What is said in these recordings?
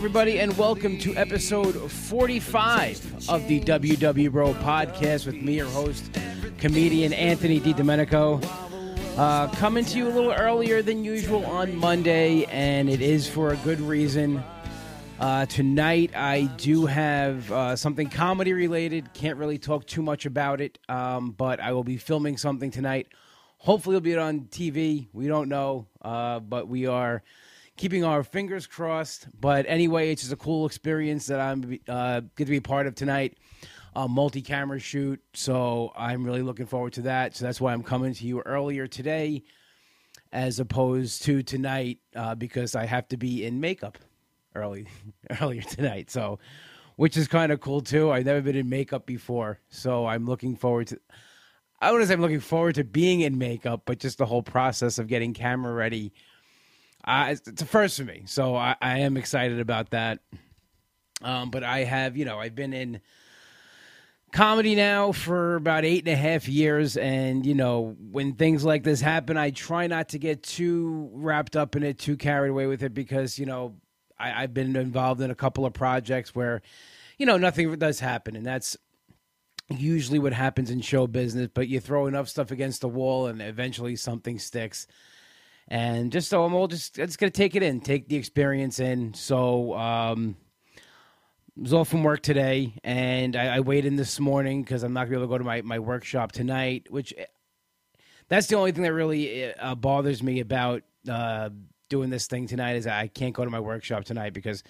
Everybody, and welcome to episode 45 of the WW Bro podcast with me, your host, comedian Anthony DiDomenico. Uh, coming to you a little earlier than usual on Monday, and it is for a good reason. Uh, tonight, I do have uh, something comedy related. Can't really talk too much about it, um, but I will be filming something tonight. Hopefully, it'll be on TV. We don't know, uh, but we are keeping our fingers crossed. But anyway, it's just a cool experience that I'm uh, to be a part of tonight. A multi camera shoot. So I'm really looking forward to that. So that's why I'm coming to you earlier today as opposed to tonight uh, because I have to be in makeup early earlier tonight. So which is kind of cool too. I've never been in makeup before. So I'm looking forward to I wouldn't say I'm looking forward to being in makeup, but just the whole process of getting camera ready uh, it's, a first for me, so I, I am excited about that. Um, but I have, you know, I've been in comedy now for about eight and a half years, and you know, when things like this happen, I try not to get too wrapped up in it, too carried away with it, because you know, I, I've been involved in a couple of projects where, you know, nothing does happen, and that's usually what happens in show business. But you throw enough stuff against the wall, and eventually something sticks and just so I'm all just just gonna take it in, take the experience in. So um, I was off from work today, and I, I waited in this morning because I'm not gonna be able to go to my my workshop tonight. Which eh, that's the only thing that really eh, uh, bothers me about uh, doing this thing tonight is I can't go to my workshop tonight because.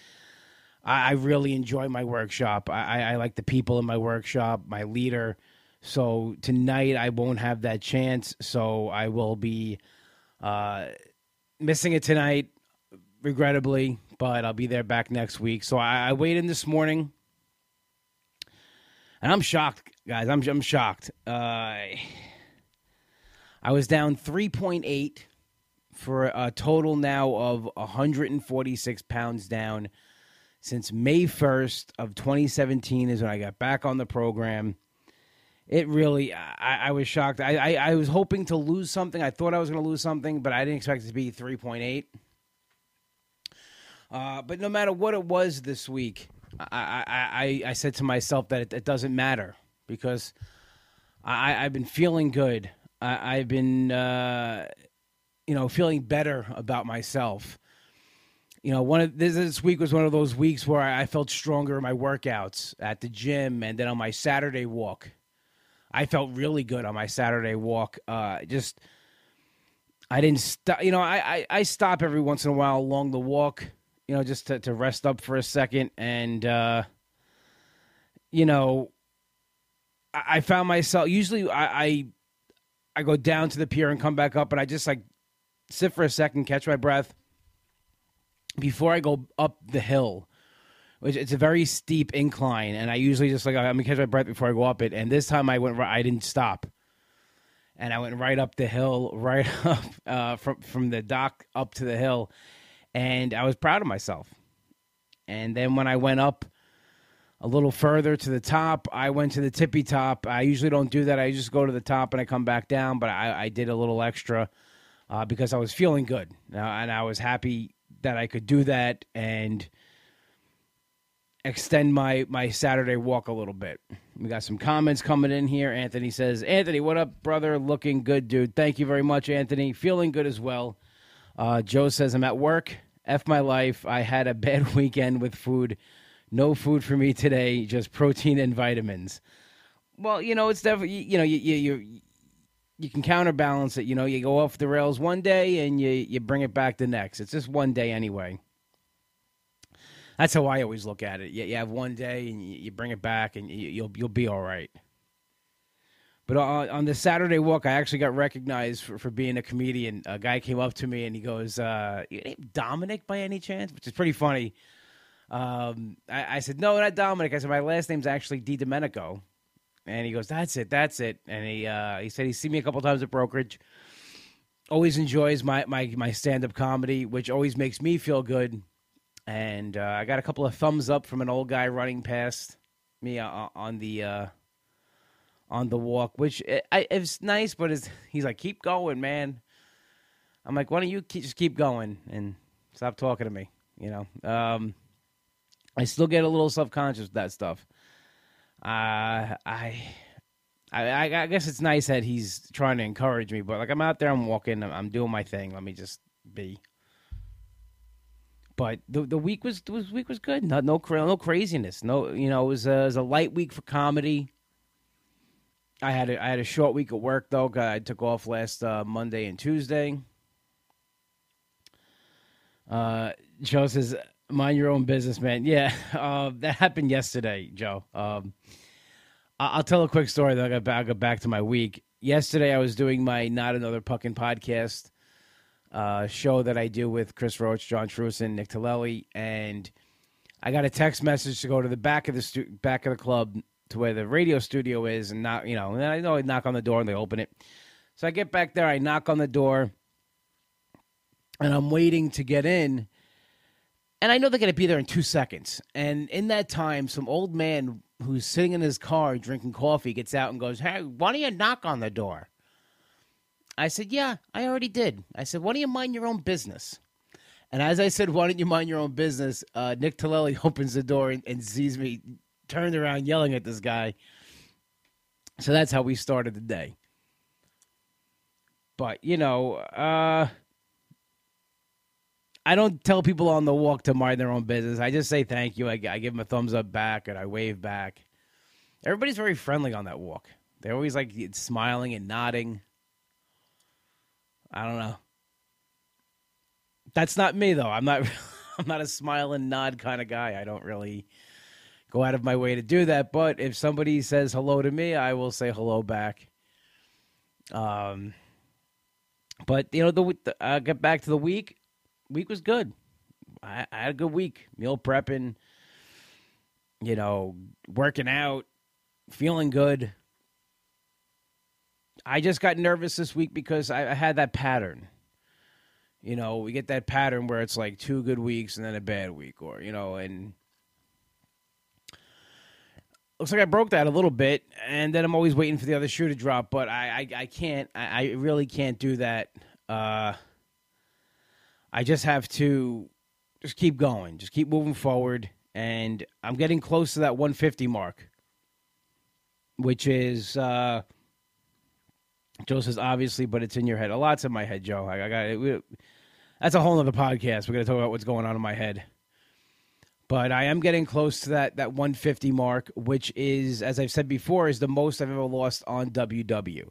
I, I really enjoy my workshop. I, I like the people in my workshop, my leader. So tonight I won't have that chance. So I will be uh, missing it tonight, regrettably, but I'll be there back next week. So I, I weighed in this morning, and I'm shocked, guys. I'm I'm shocked. Uh, I was down 3.8 for a total now of 146 pounds down since May 1st of 2017 is when I got back on the program it really I, I was shocked. I, I, I was hoping to lose something. I thought I was going to lose something, but I didn't expect it to be three point eight. Uh, but no matter what it was this week, I I, I, I said to myself that it, it doesn't matter because I, I've been feeling good. I, I've been uh, you know feeling better about myself. You know, one of this, this week was one of those weeks where I, I felt stronger in my workouts at the gym and then on my Saturday walk I felt really good on my Saturday walk. Uh, just I didn't stop. You know, I, I, I stop every once in a while along the walk. You know, just to, to rest up for a second, and uh, you know, I, I found myself usually I, I I go down to the pier and come back up, and I just like sit for a second, catch my breath before I go up the hill it's a very steep incline, and I usually just like I'm gonna catch my breath before I go up it. And this time I went, right, I didn't stop, and I went right up the hill, right up uh, from from the dock up to the hill, and I was proud of myself. And then when I went up a little further to the top, I went to the tippy top. I usually don't do that. I just go to the top and I come back down, but I, I did a little extra uh, because I was feeling good, and I was happy that I could do that and extend my my Saturday walk a little bit. We got some comments coming in here. Anthony says, "Anthony, what up, brother? Looking good, dude. Thank you very much, Anthony. Feeling good as well." Uh, Joe says, "I'm at work. F my life. I had a bad weekend with food. No food for me today. Just protein and vitamins." Well, you know, it's definitely you know you you you, you can counterbalance it. You know, you go off the rails one day and you you bring it back the next. It's just one day anyway. That's how I always look at it. You, you have one day and you, you bring it back, and you, you'll you'll be all right. But on, on the Saturday walk, I actually got recognized for, for being a comedian. A guy came up to me and he goes, uh, "You name Dominic by any chance?" Which is pretty funny. Um, I, I, said, "No, not Dominic." I said, "My last name's actually DiDomenico." And he goes, "That's it, that's it." And he uh, he said he's seen me a couple times at brokerage. Always enjoys my my my stand up comedy, which always makes me feel good and uh, I got a couple of thumbs up from an old guy running past me uh, on the uh, on the walk, which it, I, it's nice, but it's, he's like, "Keep going, man." I'm like, "Why don't you keep, just keep going and stop talking to me?" You know. Um, I still get a little self conscious with that stuff. Uh, I, I, I guess it's nice that he's trying to encourage me, but like I'm out there, I'm walking, I'm doing my thing. Let me just be. But the the week was the week was good. No no no craziness. No, you know, it was a, it was a light week for comedy. I had a, I had a short week at work though. I took off last uh, Monday and Tuesday. Uh, Joe says, "Mind your own business, man." Yeah, uh, that happened yesterday, Joe. Um, I'll tell a quick story. Then I'll get back to my week. Yesterday, I was doing my Not Another Puckin podcast uh, show that I do with Chris Roach, John Truson, Nick Tillelli, and I got a text message to go to the back of the stu- back of the club to where the radio studio is, and not you know, and I know I knock on the door and they open it. So I get back there, I knock on the door, and I'm waiting to get in. And I know they're going to be there in two seconds. And in that time, some old man who's sitting in his car drinking coffee gets out and goes, Hey, why don't you knock on the door? I said, Yeah, I already did. I said, Why don't you mind your own business? And as I said, Why don't you mind your own business? Uh, Nick Tillelli opens the door and, and sees me turned around yelling at this guy. So that's how we started the day. But, you know, uh, I don't tell people on the walk to mind their own business. I just say thank you. I, I give them a thumbs up back and I wave back. Everybody's very friendly on that walk. They're always like smiling and nodding. I don't know. That's not me though. I'm not. I'm not a smile and nod kind of guy. I don't really go out of my way to do that. But if somebody says hello to me, I will say hello back. Um, but you know, the, the uh, get back to the week. Week was good. I, I had a good week. Meal prepping. You know, working out, feeling good. I just got nervous this week because I, I had that pattern. You know, we get that pattern where it's like two good weeks and then a bad week, or you know, and looks like I broke that a little bit, and then I'm always waiting for the other shoe to drop. But I, I, I can't. I, I, really can't do that. Uh, I just have to just keep going, just keep moving forward, and I'm getting close to that 150 mark, which is. Uh, Joe says obviously, but it's in your head. A lot's in my head, Joe. I, I got it. That's a whole other podcast. We're gonna talk about what's going on in my head. But I am getting close to that that 150 mark, which is, as I've said before, is the most I've ever lost on WW.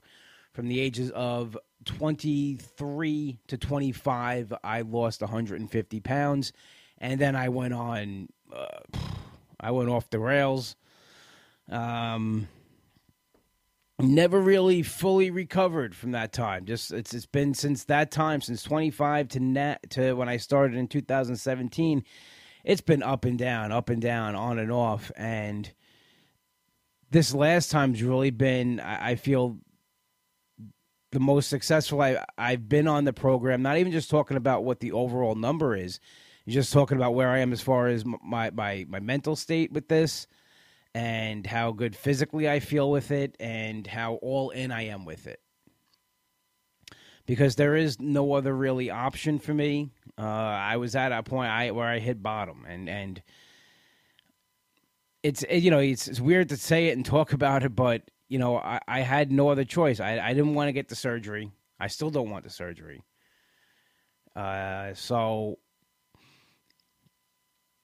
From the ages of 23 to 25, I lost 150 pounds, and then I went on. Uh, I went off the rails. Um, never really fully recovered from that time. Just it's it's been since that time, since 25 to net to when I started in 2017. It's been up and down, up and down, on and off, and this last time's really been. I, I feel the most successful I, I've been on the program. Not even just talking about what the overall number is, just talking about where I am as far as my my my mental state with this and how good physically I feel with it and how all in I am with it. Because there is no other really option for me. Uh, I was at a point I, where I hit bottom, and and it's you know it's, it's weird to say it and talk about it, but you know I, I had no other choice. I, I didn't want to get the surgery. I still don't want the surgery. Uh, so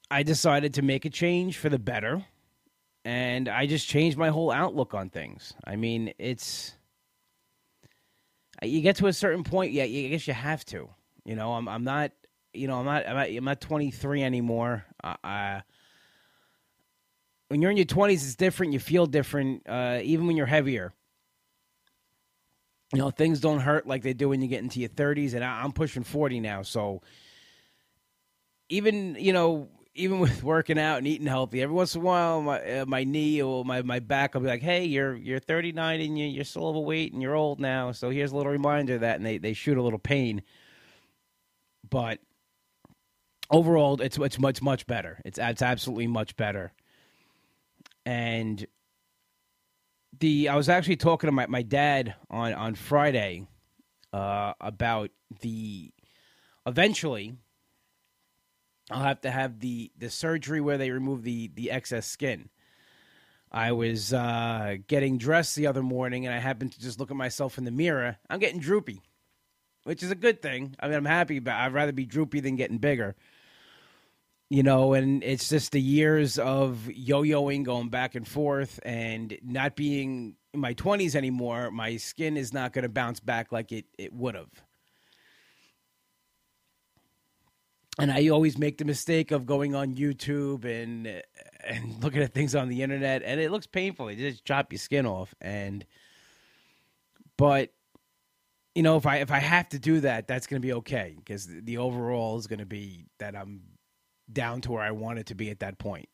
I decided to make a change for the better and I just changed my whole outlook on things. I mean, it's you get to a certain point, yeah, I guess you have to. You know, I'm I'm not, you know, I'm not I'm not, I'm not 23 anymore. Uh, when you're in your 20s, it's different. You feel different, uh, even when you're heavier. You know, things don't hurt like they do when you get into your 30s, and I, I'm pushing 40 now, so even you know even with working out and eating healthy, every once in a while, my uh, my knee or my, my back will be like, "Hey, you're you're 39 and you, you're still overweight and you're old now." So here's a little reminder of that, and they, they shoot a little pain. But overall, it's it's much much better. It's it's absolutely much better. And the I was actually talking to my, my dad on on Friday uh, about the eventually I'll have to have the the surgery where they remove the the excess skin. I was uh, getting dressed the other morning, and I happened to just look at myself in the mirror. I'm getting droopy, which is a good thing. I mean, I'm happy, but I'd rather be droopy than getting bigger. You know, and it's just the years of yo-yoing, going back and forth, and not being in my 20s anymore. My skin is not going to bounce back like it, it would have. And I always make the mistake of going on YouTube and and looking at things on the internet, and it looks painful. It just chop your skin off, and but you know if I if I have to do that, that's going to be okay because the overall is going to be that I'm down to where I want it to be at that point.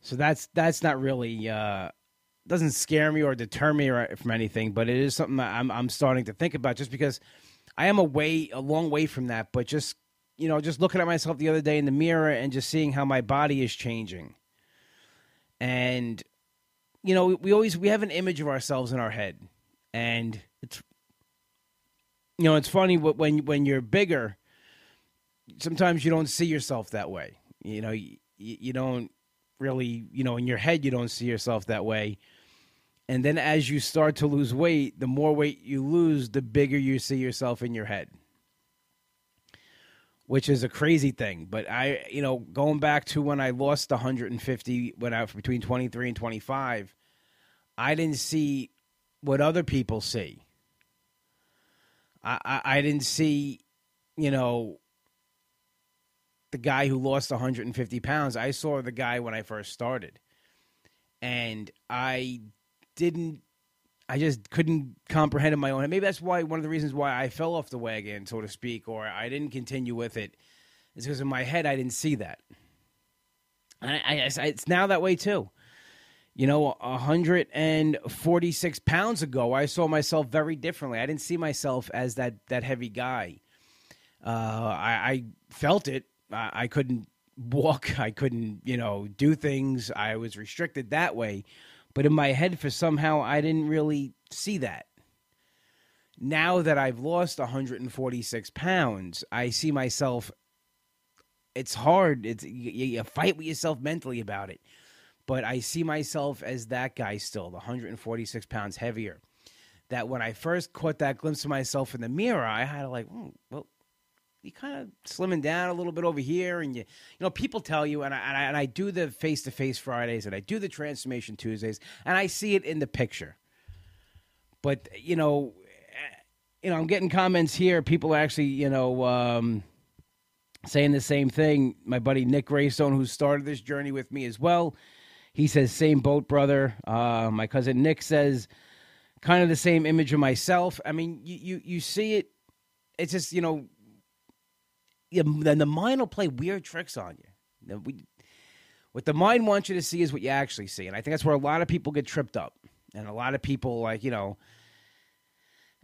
So that's that's not really uh, doesn't scare me or deter me from anything, but it is something I'm I'm starting to think about just because I am a way a long way from that, but just you know, just looking at myself the other day in the mirror and just seeing how my body is changing. And you know, we always we have an image of ourselves in our head. And it's you know, it's funny when when you're bigger, sometimes you don't see yourself that way. You know, you, you don't really, you know, in your head you don't see yourself that way and then as you start to lose weight, the more weight you lose, the bigger you see yourself in your head. Which is a crazy thing. But I, you know, going back to when I lost 150 when I was between 23 and 25, I didn't see what other people see. I, I, I didn't see, you know, the guy who lost 150 pounds. I saw the guy when I first started. And I didn't I just couldn't comprehend in my own head. Maybe that's why one of the reasons why I fell off the wagon, so to speak, or I didn't continue with it, is because in my head I didn't see that. And I, I, it's now that way too. You know, 146 pounds ago, I saw myself very differently. I didn't see myself as that that heavy guy. Uh, I, I, felt it. I, I couldn't walk. I couldn't, you know, do things. I was restricted that way. But in my head, for somehow, I didn't really see that. Now that I've lost 146 pounds, I see myself. It's hard. It's you, you fight with yourself mentally about it, but I see myself as that guy still, the 146 pounds heavier. That when I first caught that glimpse of myself in the mirror, I had to like, oh, well, you kind of slimming down a little bit over here, and you, you know, people tell you, and I, and I, and I do the face to face Fridays, and I do the transformation Tuesdays, and I see it in the picture. But you know, you know, I'm getting comments here. People are actually, you know, um, saying the same thing. My buddy Nick Greystone, who started this journey with me as well, he says, "Same boat, brother." Uh, my cousin Nick says, kind of the same image of myself. I mean, you you, you see it. It's just you know then the mind will play weird tricks on you. We, what the mind wants you to see is what you actually see, and I think that's where a lot of people get tripped up, and a lot of people like you know.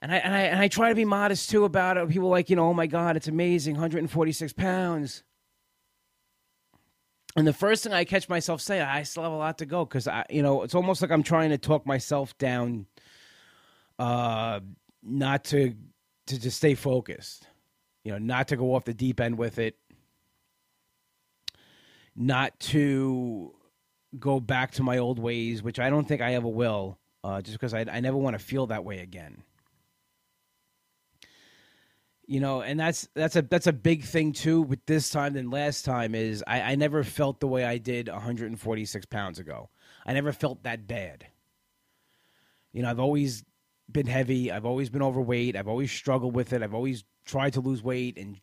And I, and I and I try to be modest too about it. People like you know, oh my God, it's amazing, 146 pounds. And the first thing I catch myself saying, I still have a lot to go because I, you know, it's almost like I'm trying to talk myself down, uh, not to to just stay focused you know, not to go off the deep end with it, not to go back to my old ways, which I don't think I ever will, uh, just because I, I never want to feel that way again. You know, and that's that's a that's a big thing too with this time than last time is I, I never felt the way I did 146 pounds ago. I never felt that bad. You know, I've always been heavy. I've always been overweight. I've always struggled with it. I've always tried to lose weight and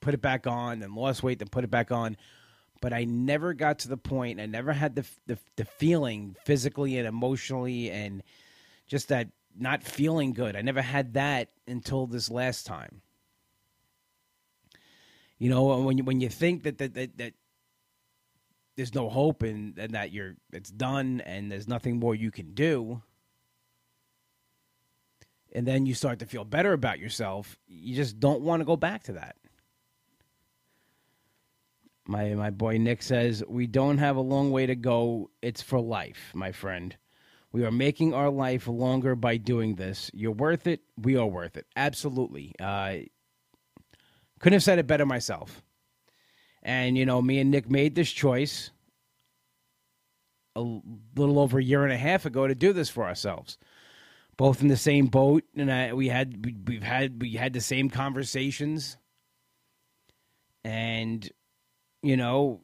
put it back on, and lost weight, then put it back on. But I never got to the point. I never had the, the the feeling physically and emotionally, and just that not feeling good. I never had that until this last time. You know, when you when you think that that that, that there's no hope and, and that you're it's done and there's nothing more you can do and then you start to feel better about yourself, you just don't want to go back to that. My my boy Nick says, "We don't have a long way to go. It's for life, my friend. We are making our life longer by doing this. You're worth it. We are worth it. Absolutely. Uh, Couldn't have said it better myself. And, you know, me and Nick made this choice a little over a year and a half ago to do this for ourselves. Both in the same boat, and I, we had we, we've had we had the same conversations, and you know,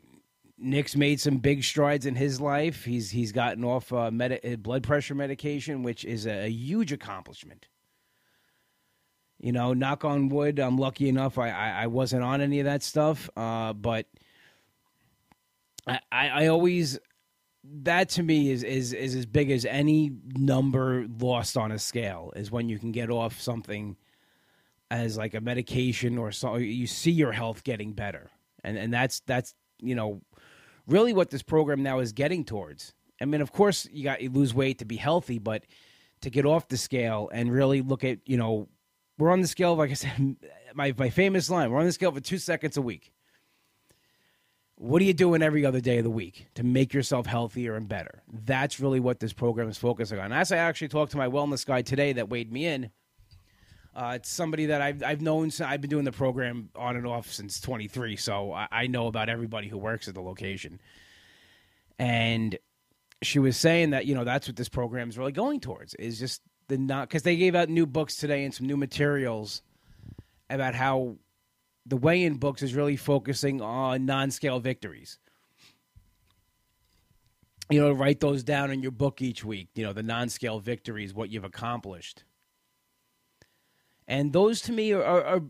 Nick's made some big strides in his life. He's he's gotten off uh, med- blood pressure medication, which is a, a, huge accomplishment. You know, knock on wood. I'm lucky enough. I I, I wasn't on any of that stuff, uh, but I, I, I always that to me is, is is as big as any number lost on a scale is when you can get off something as like a medication or so you see your health getting better and and that's that's you know really what this program now is getting towards. I mean, of course, you got you lose weight to be healthy, but to get off the scale and really look at you know we're on the scale like I said my my famous line we're on the scale for two seconds a week. What are you doing every other day of the week to make yourself healthier and better? That's really what this program is focusing on. As I actually talked to my wellness guy today that weighed me in, uh, it's somebody that I've I've known. I've been doing the program on and off since 23, so I, I know about everybody who works at the location. And she was saying that you know that's what this program is really going towards is just the not because they gave out new books today and some new materials about how the weigh-in books is really focusing on non-scale victories. You know, write those down in your book each week. You know, the non-scale victories, what you've accomplished and those to me are are,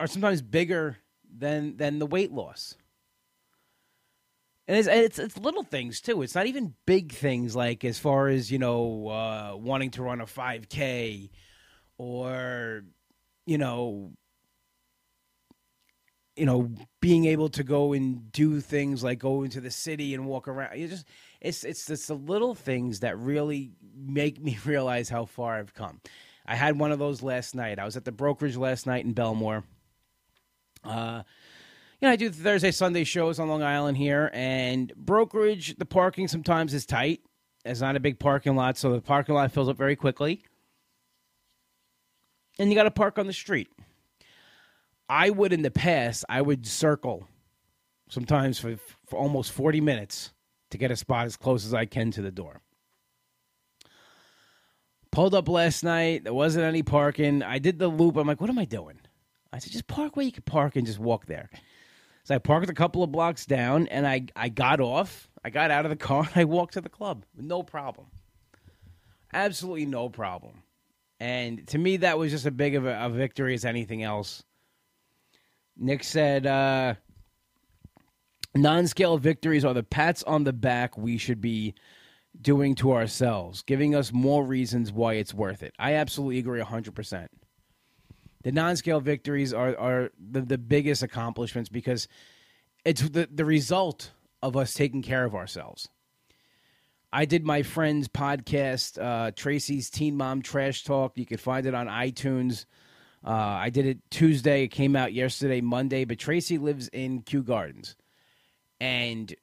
are sometimes bigger than than the weight loss. And it's, it's, it's little things too. It's not even big things like as far as you know uh, wanting to run a five k, or you know, you know being able to go and do things like go into the city and walk around. You just it's it's just the little things that really make me realize how far I've come. I had one of those last night. I was at the brokerage last night in Bellmore. Uh, you know, I do Thursday, Sunday shows on Long Island here, and brokerage, the parking sometimes is tight. It's not a big parking lot, so the parking lot fills up very quickly. And you got to park on the street. I would, in the past, I would circle sometimes for, for almost 40 minutes to get a spot as close as I can to the door. Pulled up last night. There wasn't any parking. I did the loop. I'm like, what am I doing? I said, just park where you can park and just walk there. So I parked a couple of blocks down and I, I got off. I got out of the car and I walked to the club. No problem. Absolutely no problem. And to me, that was just as big of a, a victory as anything else. Nick said, uh, non scale victories are the pats on the back we should be doing to ourselves, giving us more reasons why it's worth it. I absolutely agree 100%. The non scale victories are, are the, the biggest accomplishments because it's the, the result of us taking care of ourselves. I did my friend's podcast, uh, Tracy's Teen Mom Trash Talk. You can find it on iTunes. Uh, I did it Tuesday. It came out yesterday, Monday. But Tracy lives in Kew Gardens, and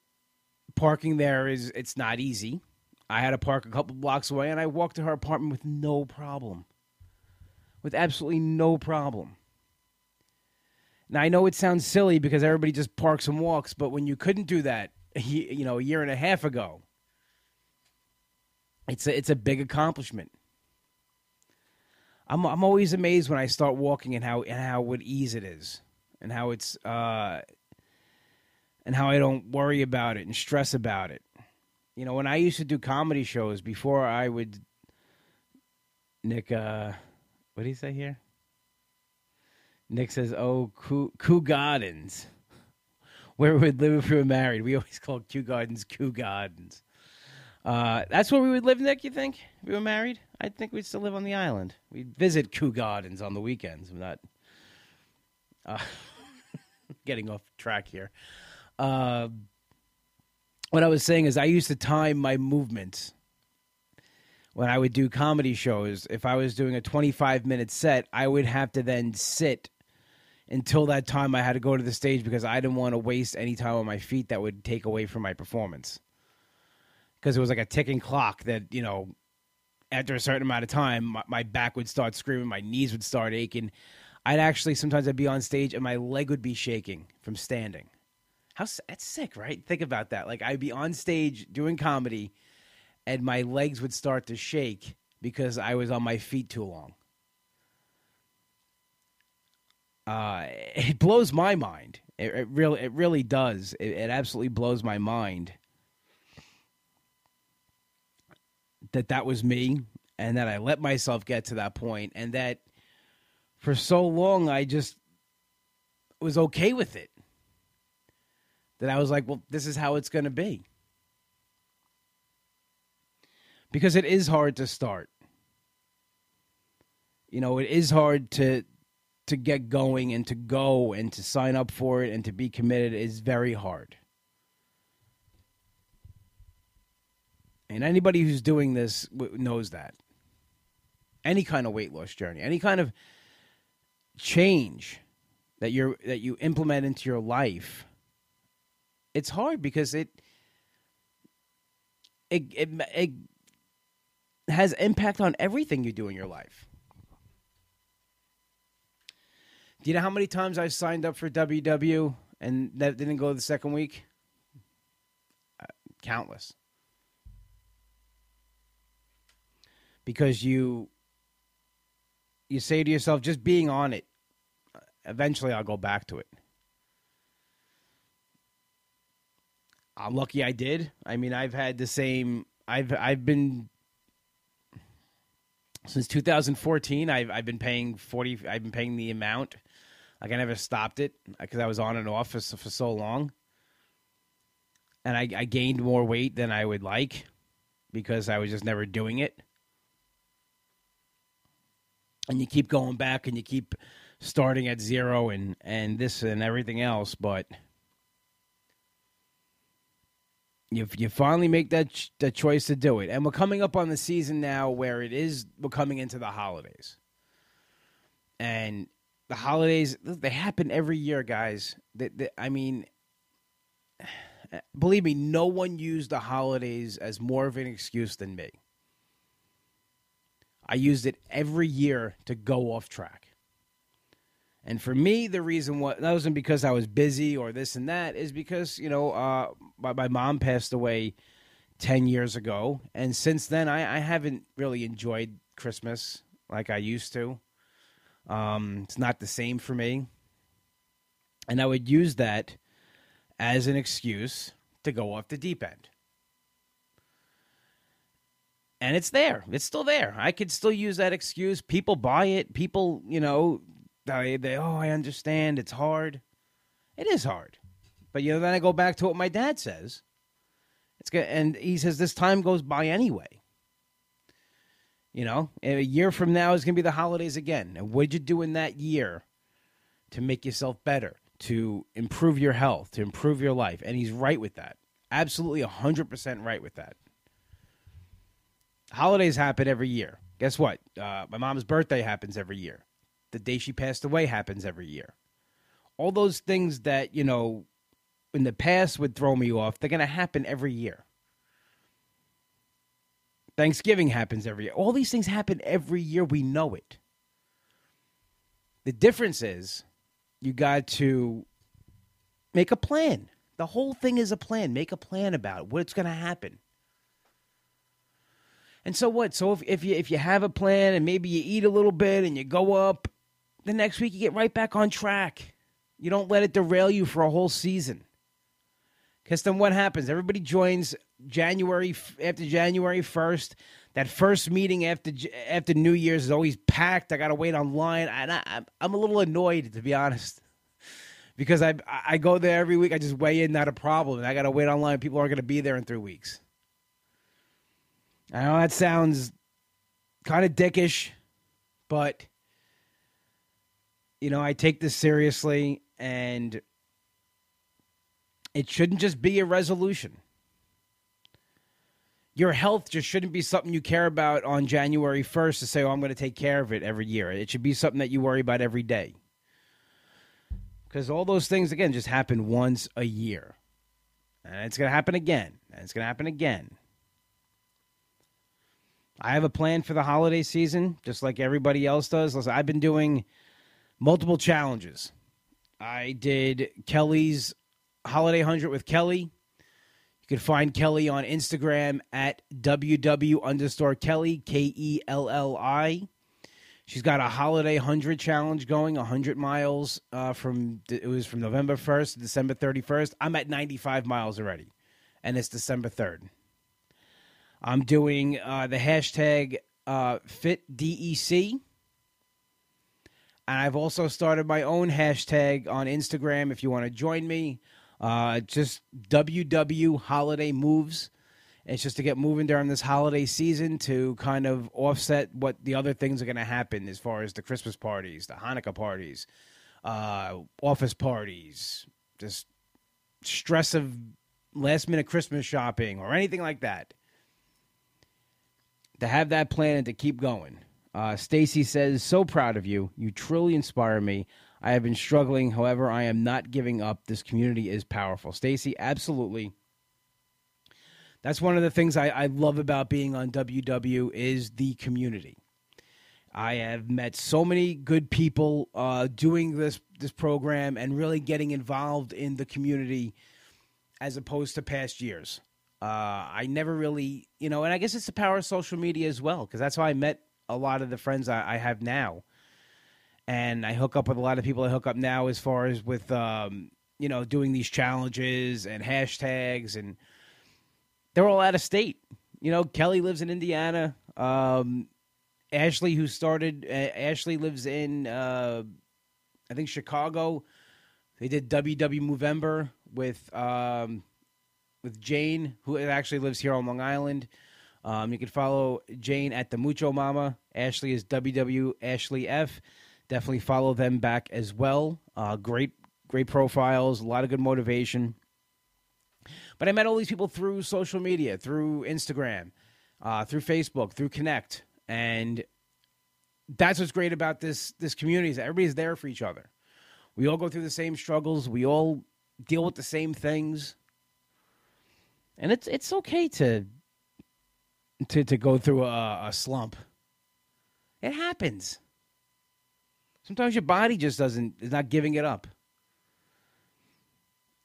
parking there is it's not easy. I had to park a couple blocks away, and I walked to her apartment with no problem. With absolutely no problem. Now I know it sounds silly because everybody just parks and walks, but when you couldn't do that, you know, a year and a half ago, it's a, it's a big accomplishment. I'm I'm always amazed when I start walking and how and how what ease it is, and how it's uh, and how I don't worry about it and stress about it. You know, when I used to do comedy shows before I would Nick uh what do you say here? Nick says, "Oh, Kew, Gardens, where would live if we were married. We always called Kew Gardens Kew Gardens. Uh, that's where we would live, Nick. You think if we were married? I think we'd still live on the island. We'd visit Kew Gardens on the weekends. I'm not uh, getting off track here. Uh, what I was saying is I used to time my movements when I would do comedy shows. If I was doing a 25 minute set, I would have to then sit until that time I had to go to the stage because I didn't want to waste any time on my feet that would take away from my performance. Because it was like a ticking clock that, you know, after a certain amount of time, my, my back would start screaming, my knees would start aching. I'd actually sometimes I'd be on stage and my leg would be shaking from standing. How that's sick, right? Think about that. Like I'd be on stage doing comedy, and my legs would start to shake because I was on my feet too long. Uh, it blows my mind. It, it really, it really does. It, it absolutely blows my mind that that was me, and that I let myself get to that point, and that for so long I just was okay with it that I was like, well, this is how it's going to be. Because it is hard to start. You know, it is hard to to get going and to go and to sign up for it and to be committed is very hard. And anybody who's doing this knows that. Any kind of weight loss journey, any kind of change that you're that you implement into your life it's hard because it it it, it has impact on everything you do in your life. Do you know how many times I signed up for WW and that didn't go the second week? Uh, countless. Because you you say to yourself just being on it eventually I'll go back to it. I'm lucky I did. I mean, I've had the same. I've I've been since 2014. I've I've been paying 40. I've been paying the amount. Like I never stopped it uh, because I was on and off for, for so long, and I, I gained more weight than I would like because I was just never doing it. And you keep going back, and you keep starting at zero, and and this and everything else, but you you finally make that ch- that choice to do it, and we're coming up on the season now where it is we're coming into the holidays, and the holidays they happen every year, guys. That I mean, believe me, no one used the holidays as more of an excuse than me. I used it every year to go off track. And for me, the reason what that wasn't because I was busy or this and that is because you know uh, my, my mom passed away ten years ago, and since then I, I haven't really enjoyed Christmas like I used to. Um, it's not the same for me, and I would use that as an excuse to go off the deep end. And it's there. It's still there. I could still use that excuse. People buy it. People, you know, they, they, oh, I understand. It's hard. It is hard. But, you know, then I go back to what my dad says. It's good. And he says this time goes by anyway. You know, a year from now is going to be the holidays again. And what did you do in that year to make yourself better, to improve your health, to improve your life? And he's right with that. Absolutely 100% right with that. Holidays happen every year. Guess what? Uh, my mom's birthday happens every year the day she passed away happens every year. All those things that, you know, in the past would throw me off, they're going to happen every year. Thanksgiving happens every year. All these things happen every year. We know it. The difference is you got to make a plan. The whole thing is a plan. Make a plan about what's going to happen. And so what? So if, if you if you have a plan and maybe you eat a little bit and you go up the next week you get right back on track. You don't let it derail you for a whole season. Because then what happens? Everybody joins January after January first. That first meeting after after New Year's is always packed. I got to wait online, and I, I'm a little annoyed to be honest, because I I go there every week. I just weigh in, not a problem. And I got to wait online. People aren't to be there in three weeks. I know that sounds kind of dickish, but you know, I take this seriously and it shouldn't just be a resolution. Your health just shouldn't be something you care about on January 1st to say, oh, I'm going to take care of it every year. It should be something that you worry about every day. Because all those things, again, just happen once a year. And it's going to happen again. And it's going to happen again. I have a plan for the holiday season, just like everybody else does. Listen, I've been doing multiple challenges. I did Kelly's Holiday 100 with Kelly. You can find Kelly on Instagram at WW underscore Kelly, K E L L I. She's got a Holiday 100 challenge going, 100 miles uh, from, it was from November 1st to December 31st. I'm at 95 miles already, and it's December 3rd. I'm doing uh, the hashtag uh, FitDEC. And I've also started my own hashtag on Instagram if you want to join me. Uh, just WW Holiday Moves. It's just to get moving during this holiday season to kind of offset what the other things are going to happen as far as the Christmas parties, the Hanukkah parties, uh, office parties, just stress of last minute Christmas shopping or anything like that. To have that plan and to keep going. Uh, Stacy says, "So proud of you. You truly inspire me. I have been struggling. However, I am not giving up. This community is powerful." Stacy, absolutely. That's one of the things I, I love about being on WW is the community. I have met so many good people uh, doing this this program and really getting involved in the community as opposed to past years. Uh, I never really, you know, and I guess it's the power of social media as well because that's how I met a lot of the friends I, I, have now, and I hook up with a lot of people I hook up now as far as with um, you know doing these challenges and hashtags, and they're all out of state. You know, Kelly lives in Indiana. Um, Ashley, who started, uh, Ashley lives in uh, I think Chicago. They did WW Movember with um, with Jane, who actually lives here on Long Island. Um, you can follow Jane at the Mucho Mama. Ashley is WW Ashley F. Definitely follow them back as well. Uh, great, great profiles, a lot of good motivation. But I met all these people through social media, through Instagram, uh, through Facebook, through Connect, and that's what's great about this this community is everybody's there for each other. We all go through the same struggles. We all deal with the same things, and it's it's okay to to to go through a, a slump. It happens. Sometimes your body just doesn't is not giving it up.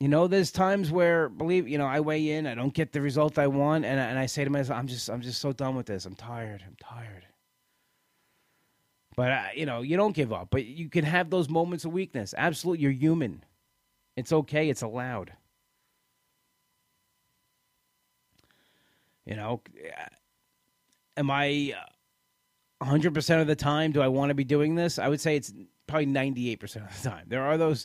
You know, there's times where believe you know I weigh in, I don't get the result I want, and and I say to myself, I'm just I'm just so done with this. I'm tired. I'm tired. But uh, you know, you don't give up. But you can have those moments of weakness. Absolutely, you're human. It's okay. It's allowed. You know, am I uh, 100% of the time do I want to be doing this? I would say it's probably 98% of the time. There are those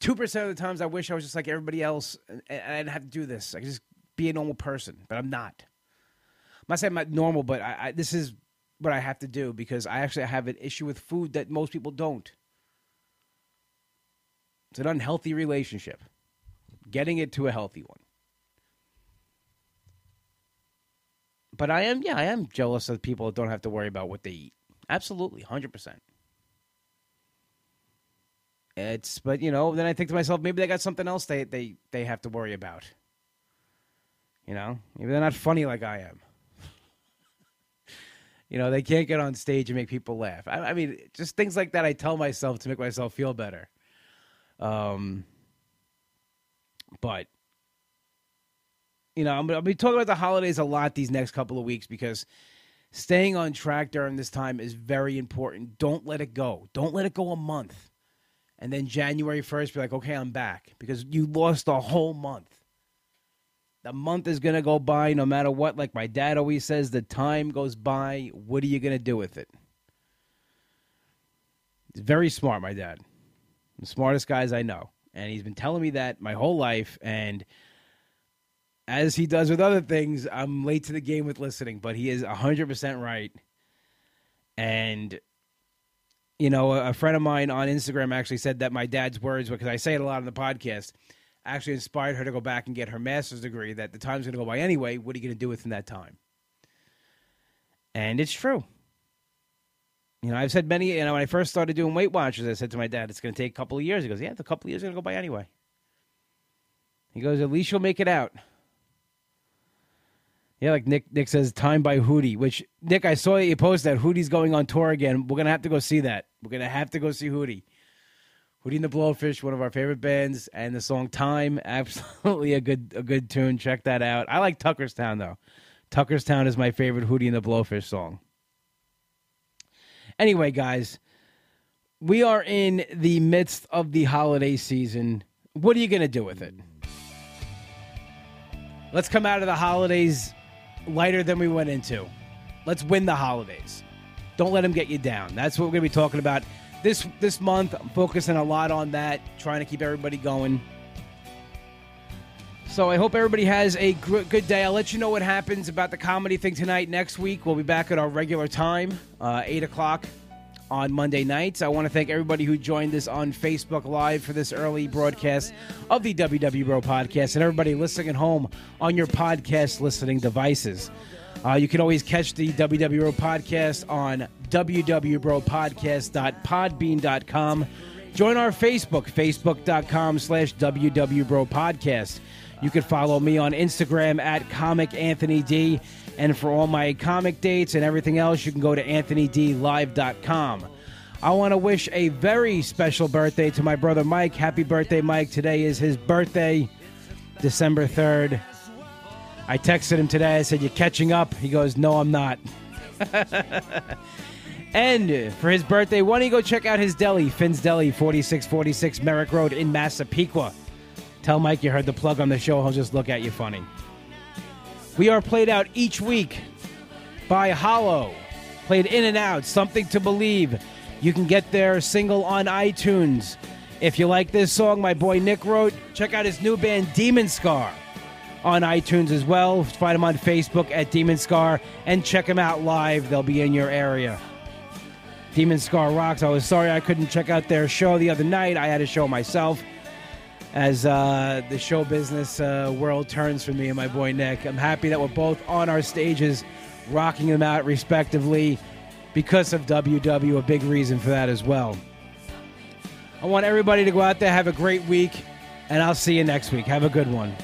2% of the times I wish I was just like everybody else and I didn't have to do this. I could just be a normal person, but I'm not. I'm not saying I'm not normal, but I, I, this is what I have to do because I actually have an issue with food that most people don't. It's an unhealthy relationship. Getting it to a healthy one. But I am, yeah, I am jealous of people that don't have to worry about what they eat. Absolutely, hundred percent. It's, but you know, then I think to myself, maybe they got something else they they they have to worry about. You know, maybe they're not funny like I am. you know, they can't get on stage and make people laugh. I, I mean, just things like that. I tell myself to make myself feel better. Um, but you know, I'm, I'll be talking about the holidays a lot these next couple of weeks because staying on track during this time is very important. Don't let it go. Don't let it go a month. And then January 1st, be like, okay, I'm back because you lost a whole month. The month is going to go by no matter what. Like my dad always says, the time goes by. What are you going to do with it? He's very smart, my dad. The smartest guys I know. And he's been telling me that my whole life. And as he does with other things, I'm late to the game with listening, but he is 100% right. And, you know, a friend of mine on Instagram actually said that my dad's words, because I say it a lot on the podcast, actually inspired her to go back and get her master's degree, that the time's going to go by anyway. What are you going to do within that time? And it's true. You know, I've said many, you know, when I first started doing Weight Watchers, I said to my dad, it's going to take a couple of years. He goes, yeah, the couple of years are going to go by anyway. He goes, at least you'll make it out. Yeah, like Nick Nick says, time by Hootie. Which Nick, I saw you post that Hootie's going on tour again. We're gonna have to go see that. We're gonna have to go see Hootie. Hootie and the Blowfish, one of our favorite bands, and the song "Time," absolutely a good a good tune. Check that out. I like Tucker's Town though. Tucker's Town is my favorite Hootie and the Blowfish song. Anyway, guys, we are in the midst of the holiday season. What are you to do with it? Let's come out of the holidays lighter than we went into. Let's win the holidays. Don't let them get you down. That's what we're going to be talking about this this month. I'm focusing a lot on that, trying to keep everybody going. So I hope everybody has a good day. I'll let you know what happens about the comedy thing tonight. Next week we'll be back at our regular time, uh, eight o'clock on Monday nights. I want to thank everybody who joined us on Facebook Live for this early broadcast of the WW Bro podcast and everybody listening at home on your podcast listening devices. Uh, you can always catch the WW Bro podcast on www.bropodcast.podbean.com. Join our Facebook, facebook.com slash WW Bro podcast. You can follow me on Instagram at Comic Anthony D. And for all my comic dates and everything else, you can go to AnthonyDLive.com. I want to wish a very special birthday to my brother Mike. Happy birthday, Mike. Today is his birthday, December 3rd. I texted him today. I said, You catching up? He goes, No, I'm not. and for his birthday, why don't you go check out his deli, Finn's Deli, 4646 Merrick Road in Massapequa. Tell Mike you heard the plug on the show. He'll just look at you funny. We are played out each week by Hollow. Played in and out, something to believe. You can get their single on iTunes. If you like this song, my boy Nick wrote, check out his new band Demon Scar on iTunes as well. Find them on Facebook at Demon Scar and check them out live. They'll be in your area. Demon Scar rocks. I was sorry I couldn't check out their show the other night. I had a show myself as uh, the show business uh, world turns for me and my boy Nick. I'm happy that we're both on our stages, rocking them out respectively because of WW, a big reason for that as well. I want everybody to go out there, have a great week, and I'll see you next week. Have a good one.